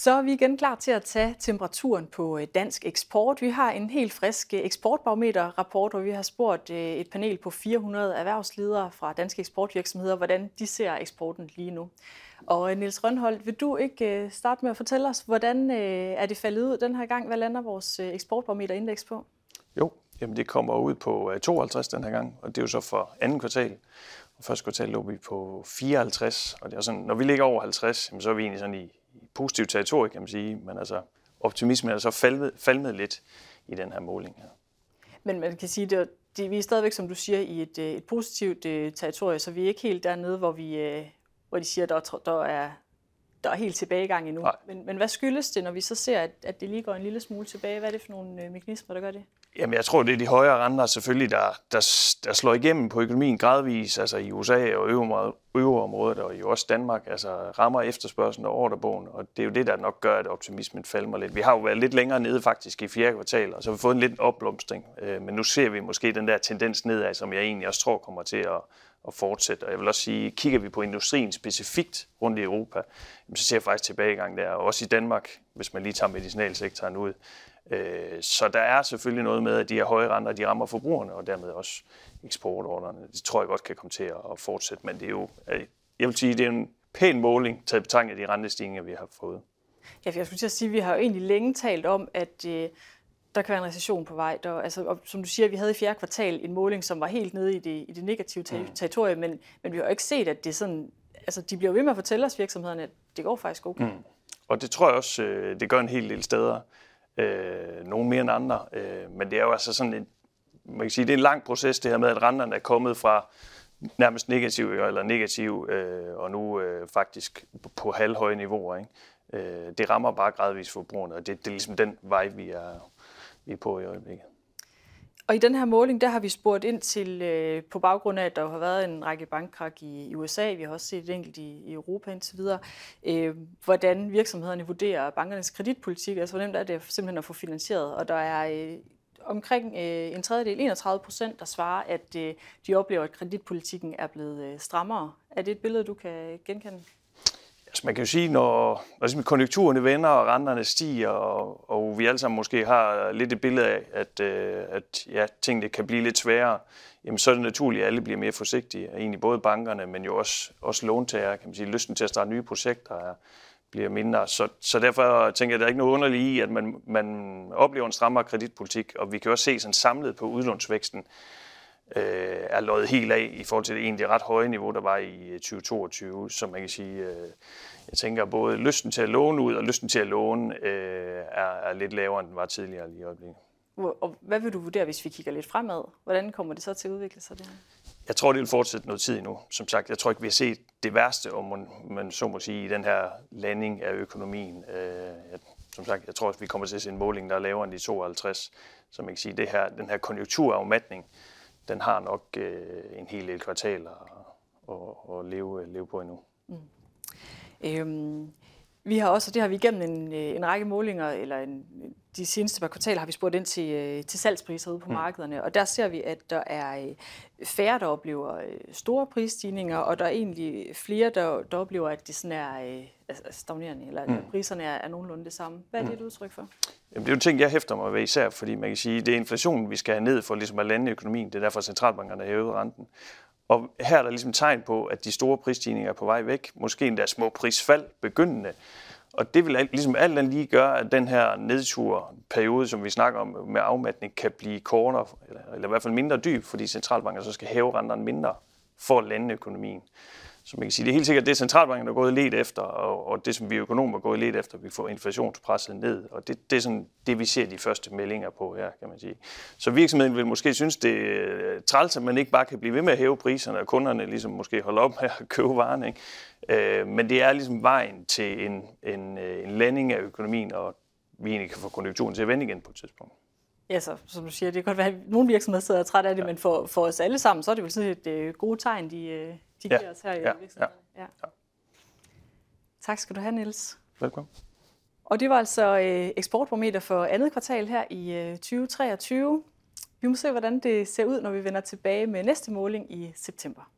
Så er vi igen klar til at tage temperaturen på øh, dansk eksport. Vi har en helt frisk øh, eksportbarometer-rapport, hvor vi har spurgt øh, et panel på 400 erhvervsledere fra danske eksportvirksomheder, hvordan de ser eksporten lige nu. Og Niels Rønholdt, vil du ikke starte med at fortælle os, hvordan er det faldet ud den her gang? Hvad lander vores eksportbarometer-indeks på? Jo, jamen det kommer ud på 52 den her gang, og det er jo så for anden kvartal. Og første kvartal lå vi på 54, og det er sådan, når vi ligger over 50, jamen så er vi egentlig sådan i positivt territorie, kan man sige. Men altså, optimismen er så faldet, faldet lidt i den her måling her. Men man kan sige, at det, vi er stadigvæk, som du siger, i et, øh, et positivt uh, territorie, så vi er ikke helt dernede, hvor, vi, uh, hvor de siger, at der, der, er, der er helt tilbagegang endnu. Men, men hvad skyldes det, når vi så ser, at, at det lige går en lille smule tilbage? Hvad er det for nogle uh, mekanismer, der gør det? Jamen, jeg tror, det er de højere renter selvfølgelig, der, der, der slår igennem på økonomien gradvis, altså i USA og øvreområdet og jo også Danmark, altså rammer efterspørgselen og ordrebogen, og det er jo det, der nok gør, at optimismen falder lidt. Vi har jo været lidt længere nede faktisk i fjerde kvartal, og så har vi fået en lidt opblomstring, øh, men nu ser vi måske den der tendens nedad, som jeg egentlig også tror kommer til at, at fortsætte. Og jeg vil også sige, kigger vi på industrien specifikt rundt i Europa, så ser jeg faktisk tilbagegang der, og også i Danmark, hvis man lige tager medicinalsektoren ud. Øh, så der er selvfølgelig noget med, at de her høje renter, de rammer forbrugerne, og dermed også eksportordrene. Det tror jeg godt kan komme til at fortsætte, men det er jo, øh, jeg vil sige, det er en pæn måling taget betragtning af de rentestigninger, vi har fået. Ja, for jeg skulle til at sige, at vi har jo egentlig længe talt om, at øh, der kan være en recession på vej. Der, altså, og som du siger, vi havde i fjerde kvartal en måling, som var helt nede i det, i det negative mm. territorium, men, men vi har jo ikke set, at det sådan, altså, de bliver ved med at fortælle os virksomhederne, at det går faktisk okay. Mm. Og det tror jeg også, det gør en hel del steder. Øh, nogen mere end andre. Øh, men det er jo altså sådan en, man kan sige, det er en lang proces, det her med, at renterne er kommet fra nærmest negativ eller negativ, øh, og nu øh, faktisk på halvhøje niveauer. Ikke? Øh, det rammer bare gradvist forbrugerne, og det, det er ligesom den vej, vi er, vi er på i øjeblikket. Og i den her måling, der har vi spurgt ind til, øh, på baggrund af, at der har været en række bankkrak i, i USA, vi har også set et enkelt i, i Europa indtil videre, øh, hvordan virksomhederne vurderer bankernes kreditpolitik, altså hvor nemt er det simpelthen at få finansieret. Og der er øh, omkring øh, en tredjedel, 31 procent, der svarer, at øh, de oplever, at kreditpolitikken er blevet øh, strammere. Er det et billede, du kan genkende? Altså man kan jo sige, når, når ligesom konjunkturerne vender og renterne stiger, og, og vi alle sammen måske har lidt et billede af, at, øh, at ja, tingene kan blive lidt sværere, jamen så er det naturligt, at alle bliver mere forsigtige. Egentlig både bankerne, men jo også, også låntagere, kan man sige. Lysten til at starte nye projekter er, bliver mindre. Så, så derfor tænker jeg, at der er ikke noget underligt i, at man, man oplever en strammere kreditpolitik, og vi kan også se sådan samlet på udlånsvæksten, øh, er løjet helt af i forhold til det egentlig ret høje niveau, der var i 2022. Øh, så man kan sige, øh, jeg tænker både lysten til at låne ud og lysten til at låne øh, er, er lidt lavere, end den var tidligere lige i øjeblikket. Og hvad vil du vurdere, hvis vi kigger lidt fremad? Hvordan kommer det så til at udvikle sig det her? Jeg tror, det vil fortsætte noget tid nu. Som sagt, jeg tror ikke, vi har set det værste, om man, man så må sige, i den her landing af økonomien. Øh, jeg, som sagt, jeg tror også, vi kommer til at se en måling, der er lavere end de 52. Så man kan sige, det her, den her konjunkturafmatning, den har nok øh, en hel del kvartaler at, at, at leve, leve på endnu. Mm. Øhm, vi har også, og det har vi igennem en, øh, en række målinger, eller en, de seneste par kvartaler har vi spurgt ind til, øh, til salgspriser ude på mm. markederne, og der ser vi, at der er øh, færre, der oplever store prisstigninger, og der er egentlig flere, der, der oplever, at det sådan er altså stagnerende, eller mm. priserne er, er nogenlunde det samme. Hvad er det mm. et udtryk for? Jamen, det er jo ting, jeg hæfter mig ved især, fordi man kan sige, det er inflationen, vi skal have ned for ligesom at lande økonomien. Det er derfor, centralbankerne har hævet renten. Og her er der ligesom tegn på, at de store prisstigninger er på vej væk. Måske endda små prisfald begyndende. Og det vil ligesom alt andet lige gøre, at den her nedturperiode, som vi snakker om med afmatning, kan blive kortere, eller, i hvert fald mindre dyb, fordi centralbanker så skal hæve renterne mindre for at lande økonomien. Så man kan sige, det er helt sikkert det, centralbanken er gået let efter, og, og det, som vi økonomer er gået let efter, vi får inflationspresset ned. Og det, det er sådan det, vi ser de første meldinger på her, kan man sige. Så virksomheden vil måske synes, det er træls, at man ikke bare kan blive ved med at hæve priserne, og kunderne ligesom måske holde op med at købe varerne. Ikke? Øh, men det er ligesom vejen til en, en, øh, en landing af økonomien, og vi egentlig kan få konjunkturen til at vende igen på et tidspunkt. Ja, så som du siger, det kan godt være, at nogle virksomheder sidder træt af det, ja. men for, for os alle sammen, så er det vel sådan et øh, gode tegn, de, de giver ja. os her i ja. virksomheden. Ja. Ja. Tak skal du have, Niels. Velkommen. Og det var altså øh, eksportbarometer for andet kvartal her i øh, 2023. Vi må se, hvordan det ser ud, når vi vender tilbage med næste måling i september.